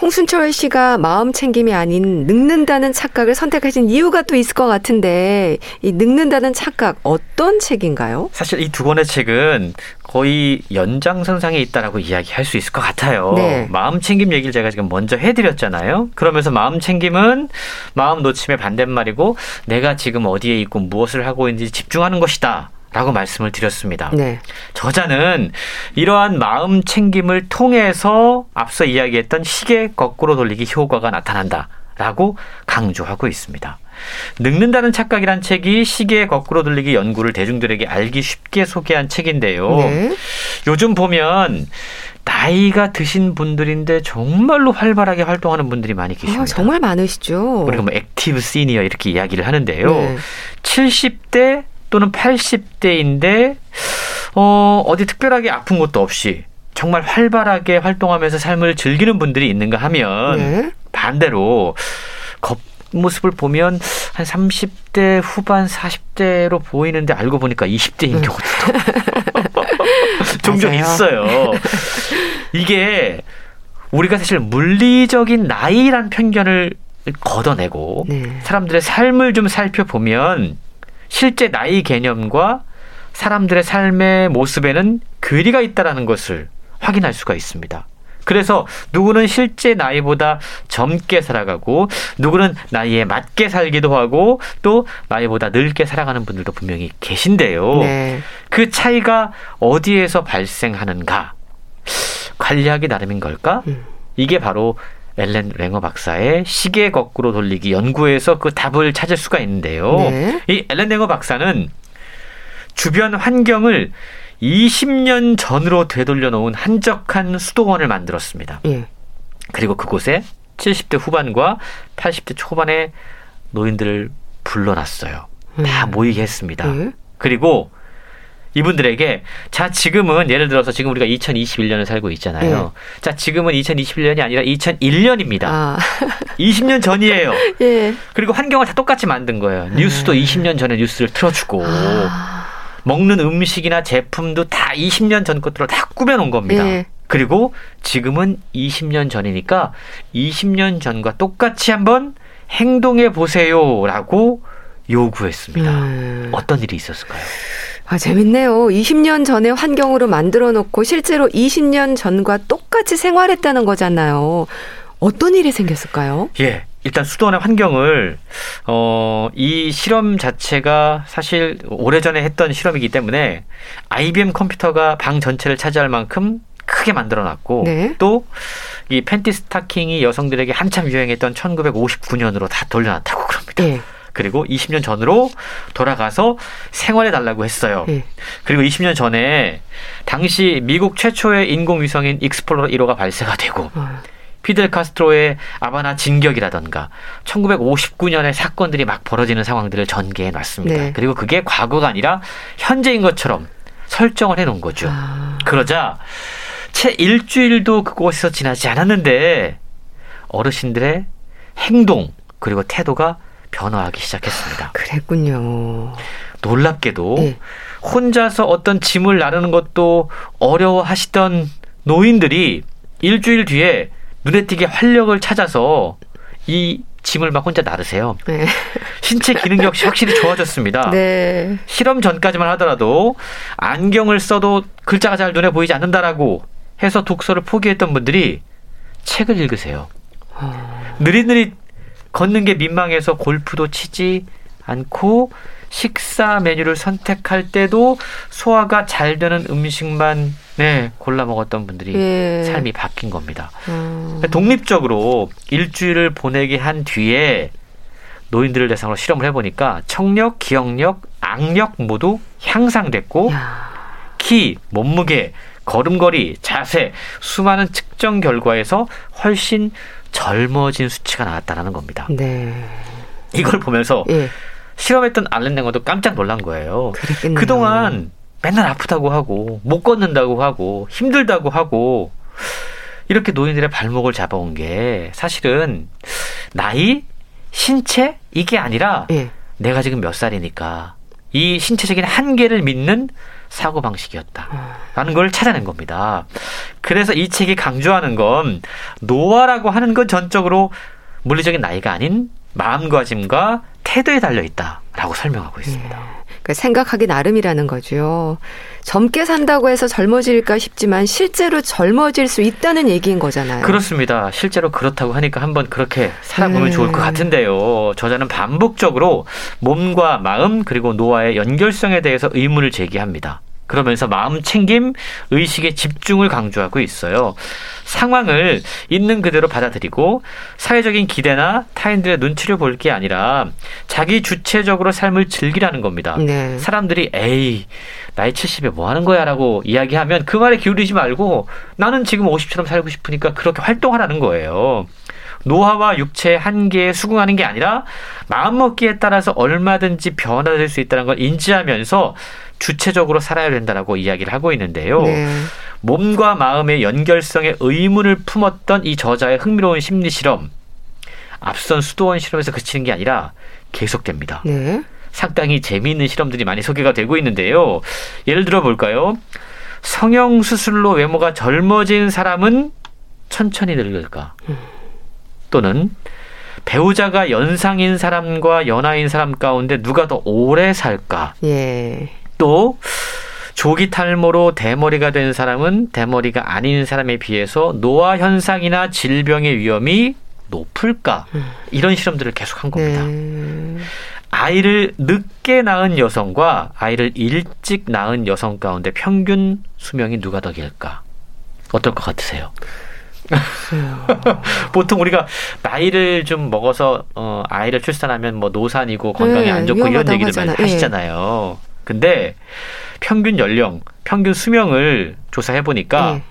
홍순철 씨가 마음 챙김이 아닌 늙는다는 착각을 선택하신 이유가 또 있을 것 같은데 이 늙는다는 착각 어떤 책인가요? 사실 이 두 권의 책은 거의 연장선상에 있다라고 이야기할 수 있을 것 같아요. 네. 마음 챙김 얘기를 제가 지금 먼저 해드렸잖아요. 그러면서 마음 챙김은 마음 놓침의 반대말이고 내가 지금 어디에 있고 무엇을 하고 있는지 집중하는 것이다. 라고 말씀을 드렸습니다. 네. 저자는 이러한 마음 챙김을 통해서 앞서 이야기했던 시계 거꾸로 돌리기 효과가 나타난다. 라고 강조하고 있습니다. 늙는다는 착각이란 책이 시계 거꾸로 돌리기 연구를 대중들에게 알기 쉽게 소개한 책인데요. 네. 요즘 보면 나이가 드신 분들인데 정말로 활발하게 활동하는 분들이 많이 계십니다. 아, 정말 많으시죠. 우리가 뭐 active senior 이렇게 이야기를 하는데요. 네. 70대 또는 80대인데 어, 어디 특별하게 아픈 것도 없이 정말 활발하게 활동하면서 삶을 즐기는 분들이 있는가 하면 네. 반대로 겉모습을 보면 한 30대 후반 40대로 보이는데 알고 보니까 20대인 음. 경우도 종종 있어요. 이게 우리가 사실 물리적인 나이란 편견을 걷어내고 네. 사람들의 삶을 좀 살펴보면 실제 나이 개념과 사람들의 삶의 모습에는 괴리가 있다라는 것을 확인할 수가 있습니다. 그래서 누구는 실제 나이보다 젊게 살아가고 누구는 나이에 맞게 살기도 하고 또 나이보다 늙게 살아가는 분들도 분명히 계신데요. 네. 그 차이가 어디에서 발생하는가? 관리하기 나름인 걸까? 음. 이게 바로 엘렌 랭어 박사의 시계 거꾸로 돌리기 연구에서 그 답을 찾을 수가 있는데요. 네. 이 엘렌 랭어 박사는 주변 환경을 20년 전으로 되돌려 놓은 한적한 수도원을 만들었습니다. 예. 그리고 그곳에 70대 후반과 80대 초반의 노인들을 불러놨어요. 음. 다 모이게 했습니다. 예. 그리고 이분들에게 자 지금은 예를 들어서 지금 우리가 2021년을 살고 있잖아요. 네. 자 지금은 2021년이 아니라 2001년입니다. 아. 20년 전이에요. 예. 그리고 환경을 다 똑같이 만든 거예요. 뉴스도 네. 20년 전에 뉴스를 틀어주고 아. 먹는 음식이나 제품도 다 20년 전 것들을 다 꾸며놓은 겁니다. 예. 그리고 지금은 20년 전이니까 20년 전과 똑같이 한번 행동해 보세요라고 요구했습니다. 음. 어떤 일이 있었을까요? 아, 재밌네요. 20년 전에 환경으로 만들어 놓고 실제로 20년 전과 똑같이 생활했다는 거잖아요. 어떤 일이 생겼을까요? 예. 일단 수도원의 환경을 어, 이 실험 자체가 사실 오래전에 했던 실험이기 때문에 IBM 컴퓨터가 방 전체를 차지할 만큼 크게 만들어 놨고 네. 또이 팬티 스타킹이 여성들에게 한참 유행했던 1959년으로 다 돌려놨다고 그럽니다. 네. 그리고 20년 전으로 돌아가서 생활해 달라고 했어요. 네. 그리고 20년 전에 당시 미국 최초의 인공위성인 익스플로러 1호가 발사가 되고 어. 피델 카스트로의 아바나 진격이라던가 1959년의 사건들이 막 벌어지는 상황들을 전개해 놨습니다. 네. 그리고 그게 과거가 아니라 현재인 것처럼 설정을 해 놓은 거죠. 아. 그러자 채 일주일도 그곳에서 지나지 않았는데 어르신들의 행동 그리고 태도가 변화하기 시작했습니다. 그랬군요. 놀랍게도 네. 혼자서 어떤 짐을 나르는 것도 어려워하시던 노인들이 일주일 뒤에 눈에 띄게 활력을 찾아서 이 짐을 막 혼자 나르세요. 네. 신체 기능 역시 확실히 좋아졌습니다. 네. 실험 전까지만 하더라도 안경을 써도 글자가 잘 눈에 보이지 않는다라고 해서 독서를 포기했던 분들이 책을 읽으세요. 어... 느릿느릿 걷는 게 민망해서 골프도 치지 않고 식사 메뉴를 선택할 때도 소화가 잘 되는 음식만 네, 골라 먹었던 분들이 예. 삶이 바뀐 겁니다. 음. 독립적으로 일주일을 보내게 한 뒤에 노인들을 대상으로 실험을 해보니까 청력, 기억력, 악력 모두 향상됐고 야. 키, 몸무게, 걸음걸이, 자세, 수많은 측정 결과에서 훨씬 젊어진 수치가 나왔다는 겁니다. 네. 이걸 보면서 예. 실험했던 알렌 랭어도 깜짝 놀란 거예요. 그랬겠네요. 그동안 맨날 아프다고 하고 못 걷는다고 하고 힘들다고 하고 이렇게 노인들의 발목을 잡아온 게 사실은 나이, 신체 이게 아니라 예. 내가 지금 몇 살이니까 이 신체적인 한계를 믿는 사고 방식이었다라는 걸 찾아낸 겁니다. 그래서 이 책이 강조하는 건 노화라고 하는 건 전적으로 물리적인 나이가 아닌 마음가짐과 태도에 달려 있다라고 설명하고 있습니다. 예. 그러니까 생각하기 나름이라는 거죠. 젊게 산다고 해서 젊어질까 싶지만 실제로 젊어질 수 있다는 얘기인 거잖아요. 그렇습니다. 실제로 그렇다고 하니까 한번 그렇게 살아보면 음. 좋을 것 같은데요. 저자는 반복적으로 몸과 마음 그리고 노화의 연결성에 대해서 의문을 제기합니다. 그러면서 마음 챙김, 의식의 집중을 강조하고 있어요. 상황을 있는 그대로 받아들이고 사회적인 기대나 타인들의 눈치를 볼 게 아니라 자기 주체적으로 삶을 즐기라는 겁니다. 네. 사람들이 에이 나이 70에 뭐 하는 거야 라고 이야기하면 그 말에 기울이지 말고 나는 지금 50처럼 살고 싶으니까 그렇게 활동하라는 거예요. 노화와 육체의 한계에 수긍하는 게 아니라 마음먹기에 따라서 얼마든지 변화될 수 있다는 걸 인지하면서 주체적으로 살아야 된다라고 이야기를 하고 있는데요. 네. 몸과 마음의 연결성에 의문을 품었던 이 저자의 흥미로운 심리 실험. 앞선 수도원 실험에서 그치는 게 아니라 계속됩니다. 네. 상당히 재미있는 실험들이 많이 소개가 되고 있는데요. 예를 들어 볼까요? 성형 수술로 외모가 젊어진 사람은 천천히 늙을까? 또는 배우자가 연상인 사람과 연하인 사람 가운데 누가 더 오래 살까? 예. 또 조기 탈모로 대머리가 된 사람은 대머리가 아닌 사람에 비해서 노화 현상이나 질병의 위험이 높을까? 이런 실험들을 계속한 겁니다. 네. 아이를 늦게 낳은 여성과 아이를 일찍 낳은 여성 가운데 평균 수명이 누가 더 길까? 어떨 것 같으세요? 보통 우리가 나이를 좀 먹어서 어, 아이를 출산하면 뭐 노산이고 건강이 네, 안 좋고 이런 얘기들 많이 하시잖아요. 근데 평균 연령, 평균 수명을 조사해 보니까 네.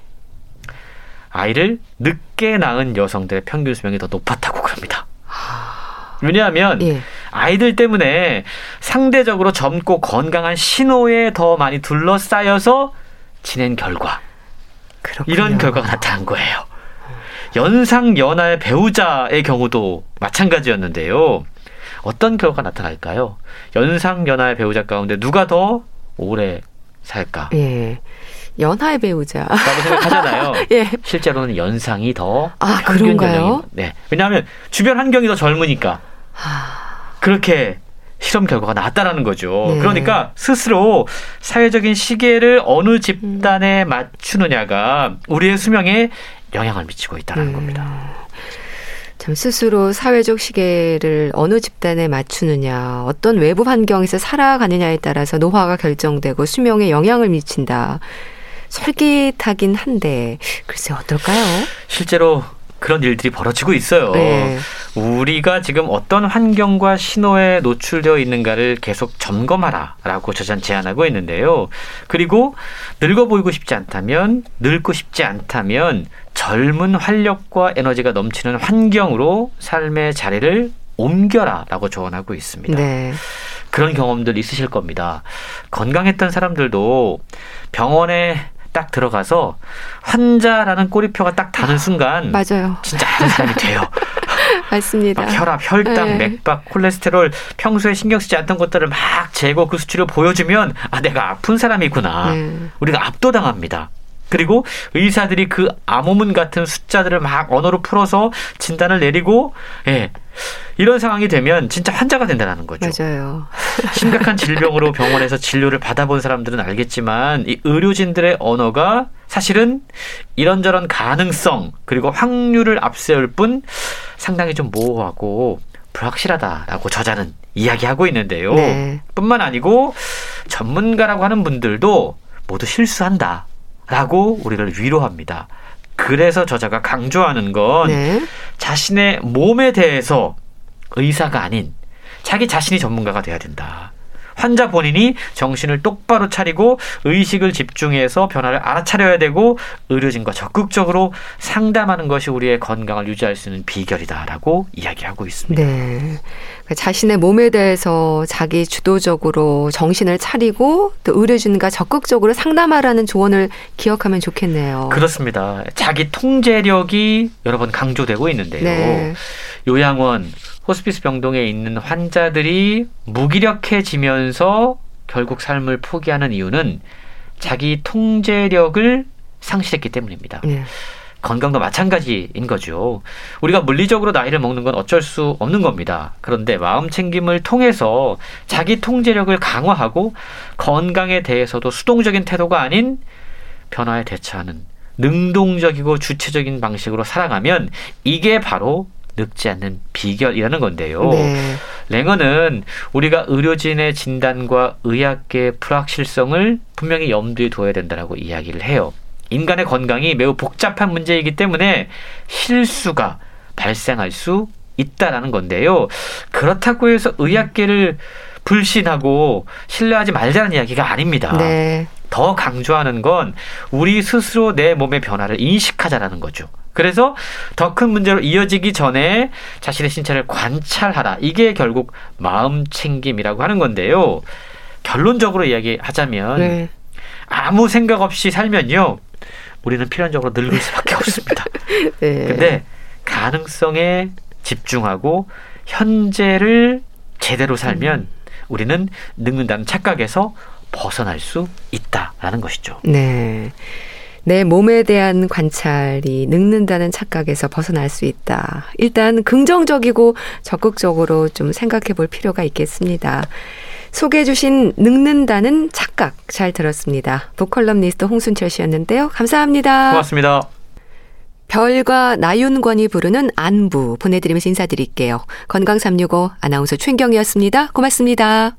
아이를 늦게 낳은 여성들의 평균 수명이 더 높았다고 그럽니다. 왜냐하면 네. 아이들 때문에 상대적으로 젊고 건강한 신호에 더 많이 둘러싸여서 지낸 결과 그렇군요. 이런 결과가 나타난 거예요. 연상 연하의 배우자의 경우도 마찬가지였는데요. 어떤 결과가 나타날까요? 연상 연하의 배우자 가운데 누가 더 오래 살까? 예. 연하의 배우자. 라고 생각하잖아요. 예. 실제로는 연상이 더 아, 그런가요? 네. 왜냐하면 주변 환경이 더 젊으니까. 그렇게 실험 결과가 나왔다라는 거죠. 네. 그러니까 스스로 사회적인 시계를 어느 집단에 음. 맞추느냐가 우리의 수명에 영향을 미치고 있다는 음. 겁니다. 참 스스로 사회적 시계를 어느 집단에 맞추느냐, 어떤 외부 환경에서 살아가느냐에 따라서 노화가 결정되고 수명에 영향을 미친다. 솔깃하긴 한데 글쎄 어떨까요? 실제로 그런 일들이 벌어지고 있어요. 네. 우리가 지금 어떤 환경과 신호에 노출되어 있는가를 계속 점검하라라고 저자는 제안하고 있는데요. 그리고 늙어 보이고 싶지 않다면 늙고 싶지 않다면 젊은 활력과 에너지가 넘치는 환경으로 삶의 자리를 옮겨라라고 조언하고 있습니다. 네. 그런 경험들 있으실 겁니다. 건강했던 사람들도 병원에 딱 들어가서 환자라는 꼬리표가 딱 다는 순간 맞아요. 진짜 아는 사람이 돼요. 맞습니다. 막 혈압, 혈당, 네. 맥박, 콜레스테롤 평소에 신경 쓰지 않던 것들을 막 재고 그 수치를 보여주면 아 내가 아픈 사람이구나. 네. 우리가 압도당합니다. 그리고 의사들이 그 암호문 같은 숫자들을 막 언어로 풀어서 진단을 내리고 예. 이런 상황이 되면 진짜 환자가 된다는 거죠. 맞아요. 심각한 질병으로 병원에서 진료를 받아본 사람들은 알겠지만 이 의료진들의 언어가 사실은 이런저런 가능성 그리고 확률을 앞세울 뿐 상당히 좀 모호하고 불확실하다라고 저자는 이야기하고 있는데요. 네. 뿐만 아니고 전문가라고 하는 분들도 모두 실수한다. 라고 우리를 위로합니다. 그래서 저자가 강조하는 건 네. 자신의 몸에 대해서 의사가 아닌 자기 자신이 전문가가 돼야 된다. 환자 본인이 정신을 똑바로 차리고 의식을 집중해서 변화를 알아차려야 되고 의료진과 적극적으로 상담하는 것이 우리의 건강을 유지할 수 있는 비결이다라고 이야기하고 있습니다. 네. 그러니까 자신의 몸에 대해서 자기 주도적으로 정신을 차리고 또 의료진과 적극적으로 상담하라는 조언을 기억하면 좋겠네요. 그렇습니다. 자기 통제력이 여러 번 강조되고 있는데요. 네. 요양원, 호스피스 병동에 있는 환자들이 무기력해지면서 결국 삶을 포기하는 이유는 자기 통제력을 상실했기 때문입니다. 네. 건강도 마찬가지인 거죠. 우리가 물리적으로 나이를 먹는 건 어쩔 수 없는 겁니다. 그런데 마음 챙김을 통해서 자기 통제력을 강화하고 건강에 대해서도 수동적인 태도가 아닌 변화에 대처하는 능동적이고 주체적인 방식으로 살아가면 이게 바로 늙지 않는 비결이라는 건데요. 네. 랭어는 우리가 의료진의 진단과 의학계의 불확실성을 분명히 염두에 둬야 된다라고 이야기를 해요. 인간의 건강이 매우 복잡한 문제이기 때문에 실수가 발생할 수 있다라는 건데요. 그렇다고 해서 의학계를 불신하고 신뢰하지 말자는 이야기가 아닙니다. 네. 더 강조하는 건 우리 스스로 내 몸의 변화를 인식하자라는 거죠. 그래서 더 큰 문제로 이어지기 전에 자신의 신체를 관찰하라. 이게 결국 마음 챙김이라고 하는 건데요. 결론적으로 이야기하자면 네. 아무 생각 없이 살면요. 우리는 필연적으로 늙을 수밖에 없습니다. 네. 근데 가능성에 집중하고 현재를 제대로 살면 음. 우리는 늙는다는 착각에서 벗어날 수 있다라는 것이죠. 네. 내 몸에 대한 관찰이 늙는다는 착각에서 벗어날 수 있다. 일단 긍정적이고 적극적으로 좀 생각해 볼 필요가 있겠습니다. 소개해 주신 늙는다는 착각 잘 들었습니다. 북컬럼니스트 홍순철 씨였는데요. 감사합니다. 고맙습니다. 별과 나윤권이 부르는 안부 보내드리면서 인사드릴게요. 건강365 아나운서 최경이었습니다. 고맙습니다.